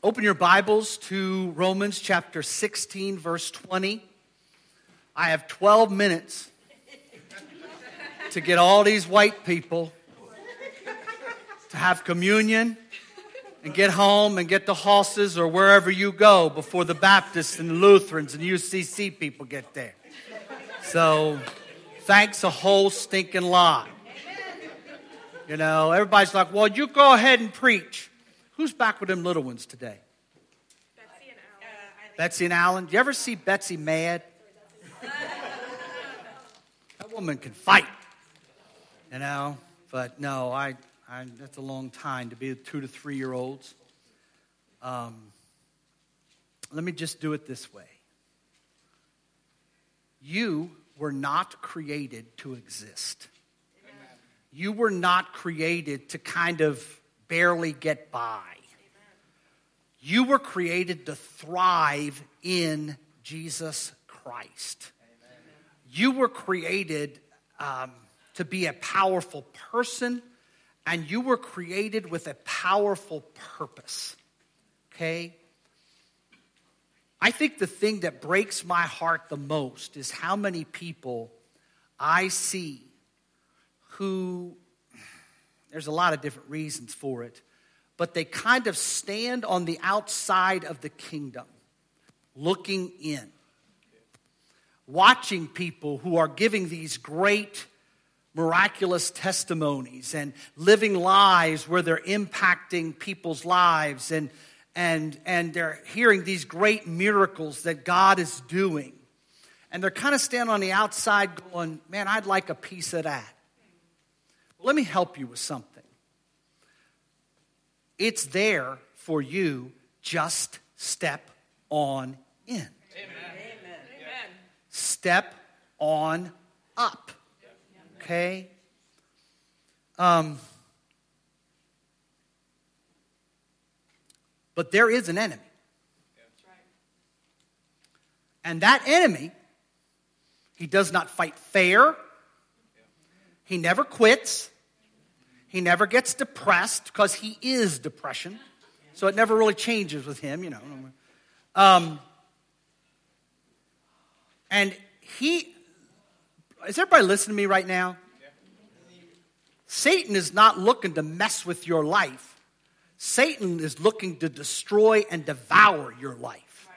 Open your Bibles to Romans chapter 16, verse 20. I have 12 minutes to get all these white people to have communion and get home and get the horses or wherever you go before the Baptists and the Lutherans and UCC people get there. So, thanks a whole stinking lot. You know, everybody's like, well, you go ahead and preach. Who's back with them little ones today? Betsy and Alan. Betsy and Alan. Do you ever see Betsy mad? that woman can fight. You know, but no, I, I that's a long time to be two to three year olds. Um, let me just do it this way. You were not created to exist. You were not created to kind of barely get by. You were created to thrive in Jesus Christ. You were created um, to be a powerful person, and you were created with a powerful purpose. Okay? I think the thing that breaks my heart the most is how many people I see who, there's a lot of different reasons for it, but they kind of stand on the outside of the kingdom, looking in, watching people who are giving these great, miraculous testimonies and living lives where they're impacting people's lives and and, and they're hearing these great miracles that God is doing. And they're kind of standing on the outside going, Man, I'd like a piece of that. Let me help you with something. It's there for you. Just step on in. Amen. Amen. Step on up. Okay? Um, but there is an enemy. And that enemy, he does not fight fair. He never quits. He never gets depressed because he is depression. So it never really changes with him, you know. Um, and he, is everybody listening to me right now? Satan is not looking to mess with your life. Satan is looking to destroy and devour your life.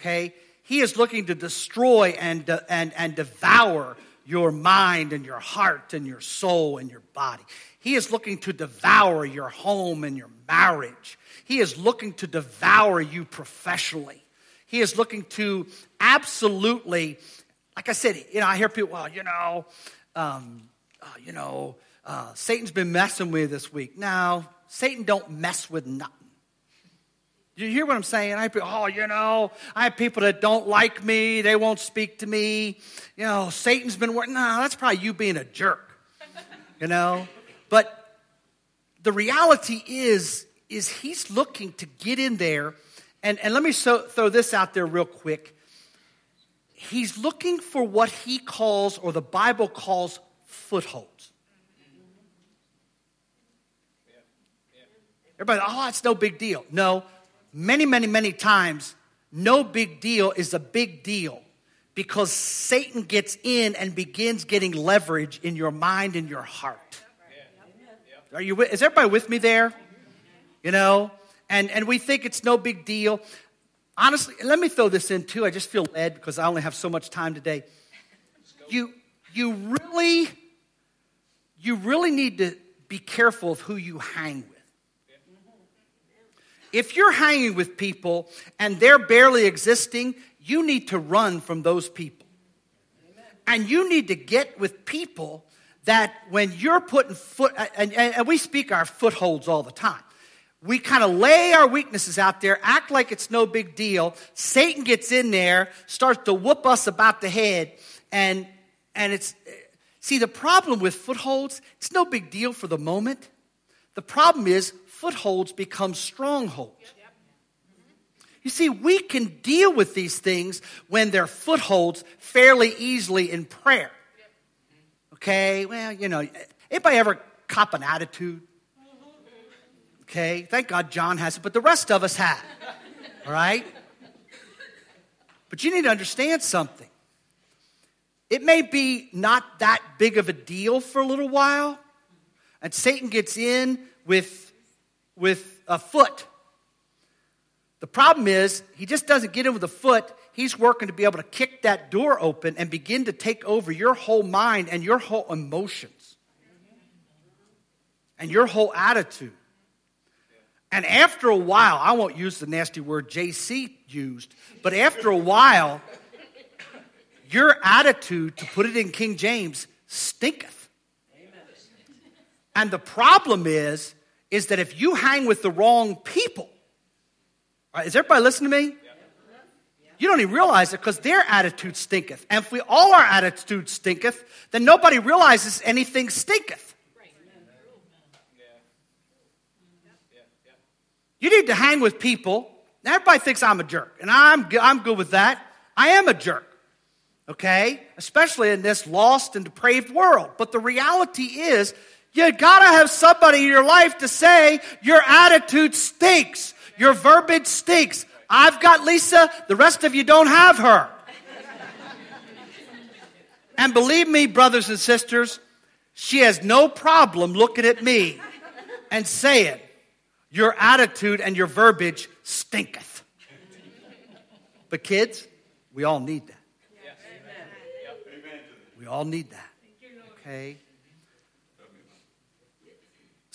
Okay? He is looking to destroy and, and, and devour your mind and your heart and your soul and your body. He is looking to devour your home and your marriage. He is looking to devour you professionally. He is looking to absolutely, like I said, you know, I hear people, well, you know, um, uh, you know, uh, Satan's been messing with this week. Now, Satan don't mess with nothing. Do you hear what I'm saying? I oh, you know, I have people that don't like me. They won't speak to me. You know, Satan's been working. No, that's probably you being a jerk. You know, but the reality is, is he's looking to get in there. And, and let me so, throw this out there real quick. He's looking for what he calls, or the Bible calls, footholds. Everybody, oh, it's no big deal. No, many, many, many times, no big deal is a big deal because Satan gets in and begins getting leverage in your mind and your heart. Are you? Is everybody with me there? You know, and and we think it's no big deal. Honestly, let me throw this in too. I just feel led because I only have so much time today. You you really you really need to be careful of who you hang with. If you're hanging with people and they're barely existing, you need to run from those people. And you need to get with people that when you're putting foot, and, and we speak our footholds all the time. We kind of lay our weaknesses out there, act like it's no big deal. Satan gets in there, starts to whoop us about the head, and and it's see the problem with footholds, it's no big deal for the moment. The problem is footholds become strongholds. You see, we can deal with these things when they're footholds fairly easily in prayer. Okay, well, you know, anybody ever cop an attitude? Okay? Thank God John has it, but the rest of us have. All right? But you need to understand something. It may be not that big of a deal for a little while, and Satan gets in with, with a foot. The problem is, he just doesn't get in with a foot. He's working to be able to kick that door open and begin to take over your whole mind and your whole emotions and your whole attitude. And after a while, I won't use the nasty word JC used, but after a while, your attitude, to put it in King James, stinketh. And the problem is, is that if you hang with the wrong people, right, is everybody listening to me? You don't even realize it because their attitude stinketh. And if we all our attitude stinketh, then nobody realizes anything stinketh. You need to hang with people. Everybody thinks I'm a jerk, and I'm, I'm good with that. I am a jerk, okay? Especially in this lost and depraved world. But the reality is, you gotta have somebody in your life to say, your attitude stinks, your verbiage stinks. I've got Lisa, the rest of you don't have her. and believe me, brothers and sisters, she has no problem looking at me and saying, your attitude and your verbiage stinketh. But kids, we all need that. We all need that. Okay?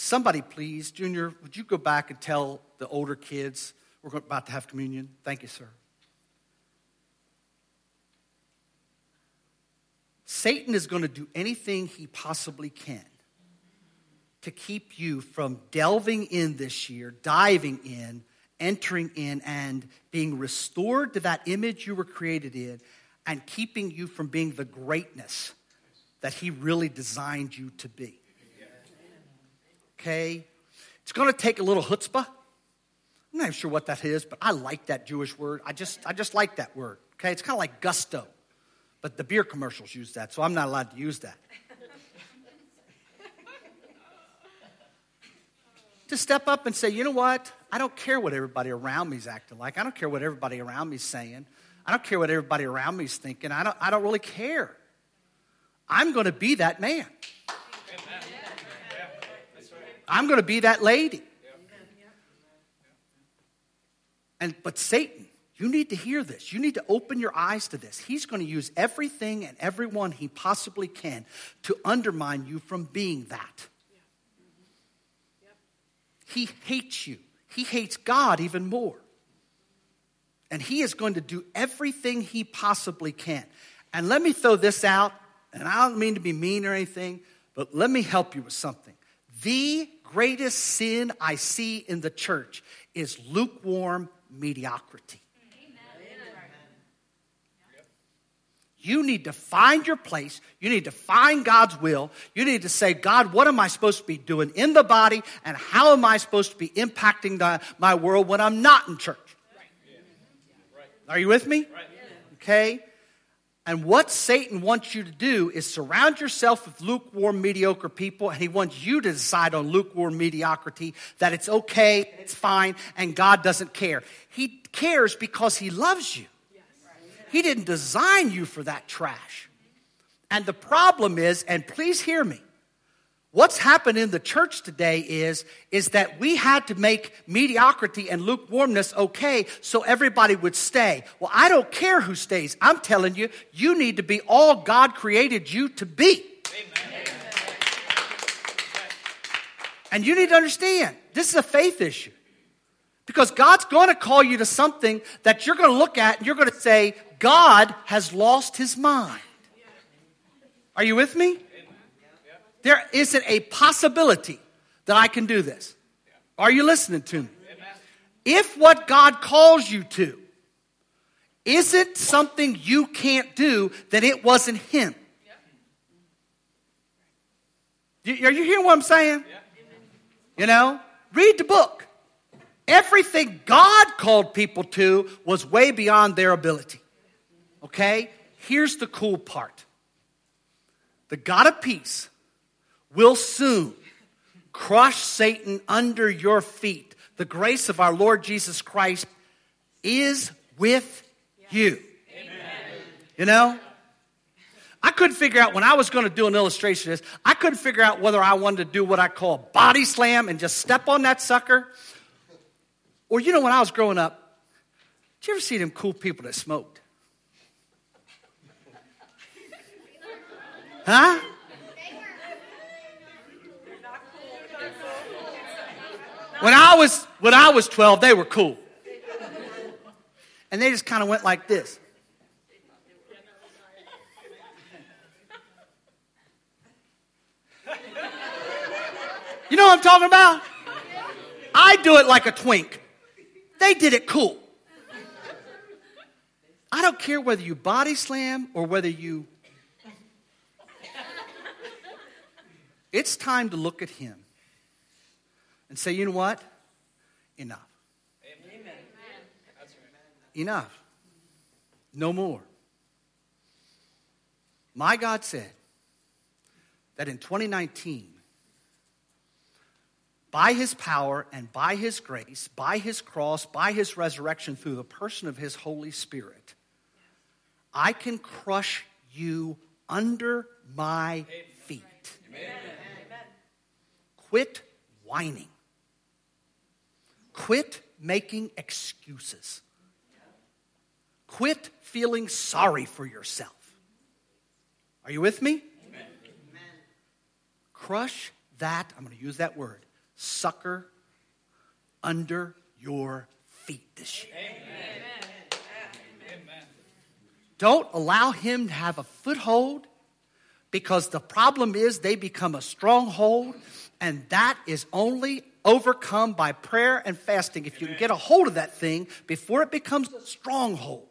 Somebody, please, Junior, would you go back and tell the older kids we're about to have communion? Thank you, sir. Satan is going to do anything he possibly can to keep you from delving in this year, diving in, entering in, and being restored to that image you were created in, and keeping you from being the greatness that He really designed you to be. Okay? It's to take a little chutzpah. I'm not even sure what that is, but I like that Jewish word. I just, I just like that word. Okay? It's kind of like gusto. But the beer commercials use that, so I'm not allowed to use that. to step up and say, you know what? I don't care what everybody around me is acting like. I don't care what everybody around me is saying. I don't care what everybody around me is thinking. I don't, I don't really care. I'm going to be that man. I'm going to be that lady. And but Satan, you need to hear this. You need to open your eyes to this. He's going to use everything and everyone he possibly can to undermine you from being that. He hates you. He hates God even more. And he is going to do everything he possibly can. And let me throw this out, and I don't mean to be mean or anything, but let me help you with something. The greatest sin I see in the church is lukewarm mediocrity. You need to find your place. You need to find God's will. You need to say, God, what am I supposed to be doing in the body? And how am I supposed to be impacting the, my world when I'm not in church? Are you with me? Okay? And what Satan wants you to do is surround yourself with lukewarm, mediocre people, and he wants you to decide on lukewarm mediocrity that it's okay, it's fine, and God doesn't care. He cares because he loves you. He didn't design you for that trash. And the problem is, and please hear me, what's happened in the church today is, is that we had to make mediocrity and lukewarmness okay so everybody would stay. Well, I don't care who stays. I'm telling you, you need to be all God created you to be. Amen. And you need to understand, this is a faith issue. Because God's going to call you to something that you're going to look at and you're going to say, God has lost his mind. Are you with me? There isn't a possibility that I can do this. Are you listening to me? If what God calls you to isn't something you can't do, then it wasn't Him. Are you hearing what I'm saying? You know, read the book. Everything God called people to was way beyond their ability. Okay? Here's the cool part the God of peace will soon crush Satan under your feet. The grace of our Lord Jesus Christ is with you. Amen. You know? I couldn't figure out when I was going to do an illustration of this, I couldn't figure out whether I wanted to do what I call a body slam and just step on that sucker. Or, you know, when I was growing up, did you ever see them cool people that smoked? Huh? When I was when I was 12, they were cool. And they just kind of went like this. You know what I'm talking about? I do it like a twink. They did it cool. I don't care whether you body slam or whether you. It's time to look at him and say, you know what? Enough. Amen. Enough. No more. My God said that in 2019, by his power and by his grace, by his cross, by his resurrection through the person of his Holy Spirit, I can crush you under my feet. Amen. Quit whining. Quit making excuses. Quit feeling sorry for yourself. Are you with me? Amen. Crush that, I'm going to use that word, sucker under your feet this year. Amen. Don't allow him to have a foothold because the problem is they become a stronghold, and that is only overcome by prayer and fasting if you can get a hold of that thing before it becomes a stronghold.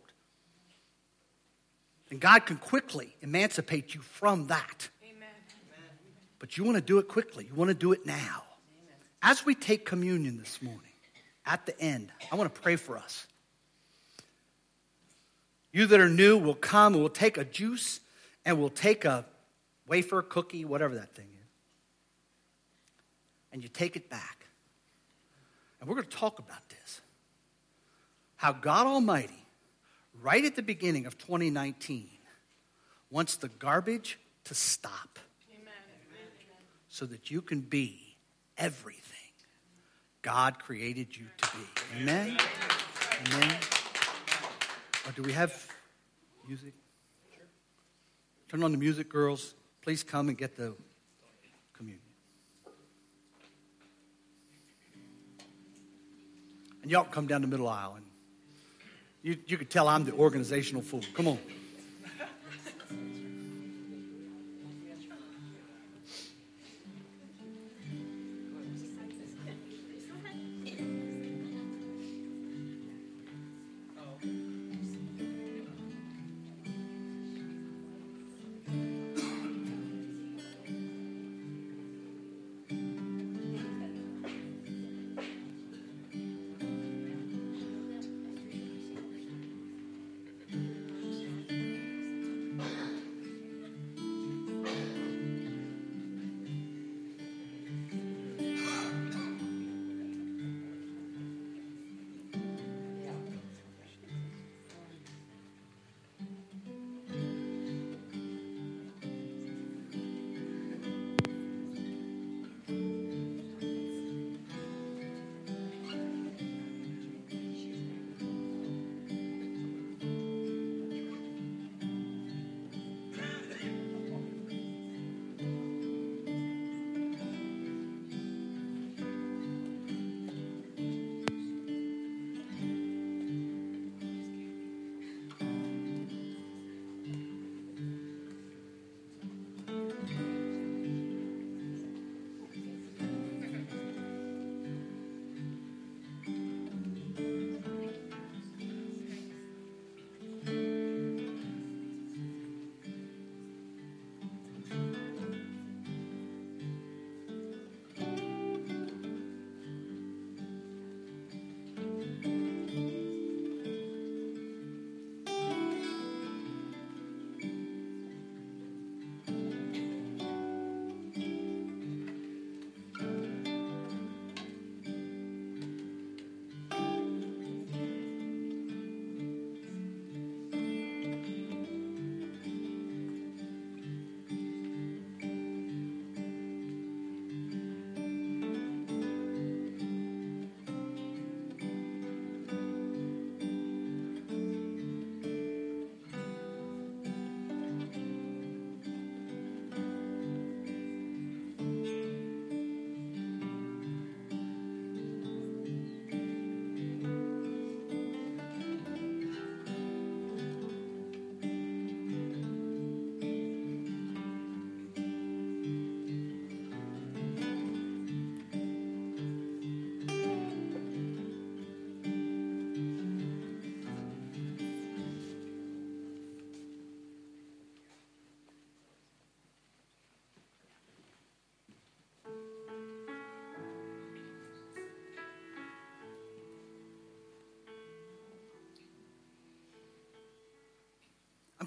And God can quickly emancipate you from that. Amen. But you want to do it quickly, you want to do it now. As we take communion this morning, at the end, I want to pray for us. You that are new will come and we'll take a juice and we'll take a wafer, cookie, whatever that thing is. And you take it back. And we're going to talk about this. How God Almighty, right at the beginning of 2019, wants the garbage to stop so that you can be everything God created you to be. Amen? Amen. Or do we have music? Turn on the music, girls. Please come and get the communion. And y'all come down the middle aisle. And you, you could tell I'm the organizational fool. Come on.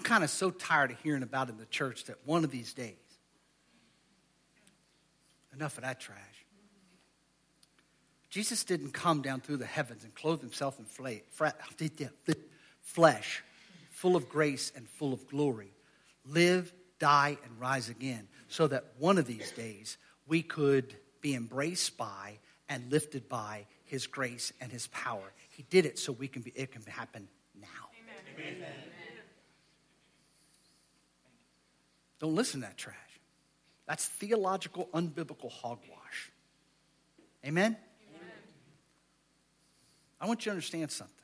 Kind of so tired of hearing about in the church that one of these days, enough of that trash. Jesus didn't come down through the heavens and clothe himself in flesh, full of grace and full of glory, live, die, and rise again, so that one of these days we could be embraced by and lifted by his grace and his power. He did it so we can be, it can happen now. Amen. Amen. Don't listen to that trash. That's theological, unbiblical hogwash. Amen? Amen? I want you to understand something.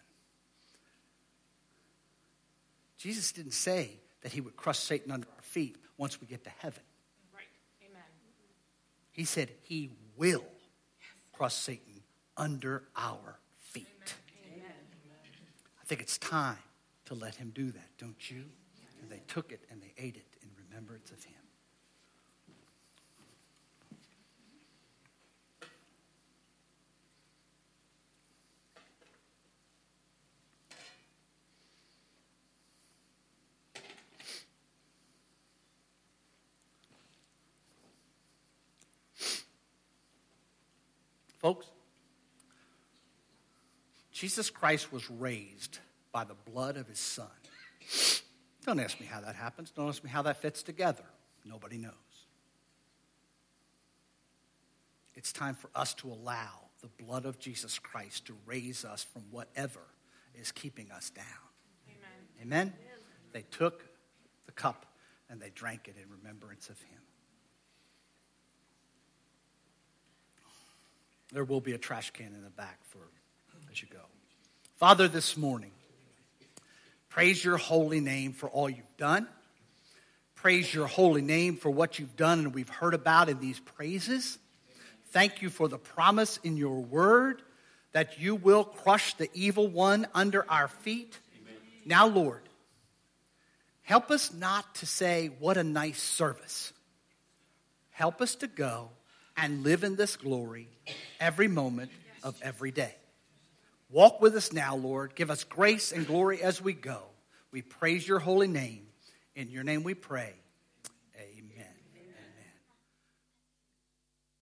Jesus didn't say that he would crush Satan under our feet once we get to heaven. Right. Amen. He said he will crush Satan under our feet. Amen. I think it's time to let him do that, don't you? And they took it and they ate it remembrance of him. Folks, Jesus Christ was raised by the blood of his son. Don't ask me how that happens. Don't ask me how that fits together. Nobody knows. It's time for us to allow the blood of Jesus Christ to raise us from whatever is keeping us down. Amen. Amen? They took the cup and they drank it in remembrance of him. There will be a trash can in the back for as you go. Father, this morning, praise your holy name for all you've done. Praise your holy name for what you've done and we've heard about in these praises. Thank you for the promise in your word that you will crush the evil one under our feet. Amen. Now, Lord, help us not to say, What a nice service. Help us to go and live in this glory every moment of every day. Walk with us now, Lord. Give us grace and glory as we go. We praise your holy name. In your name we pray.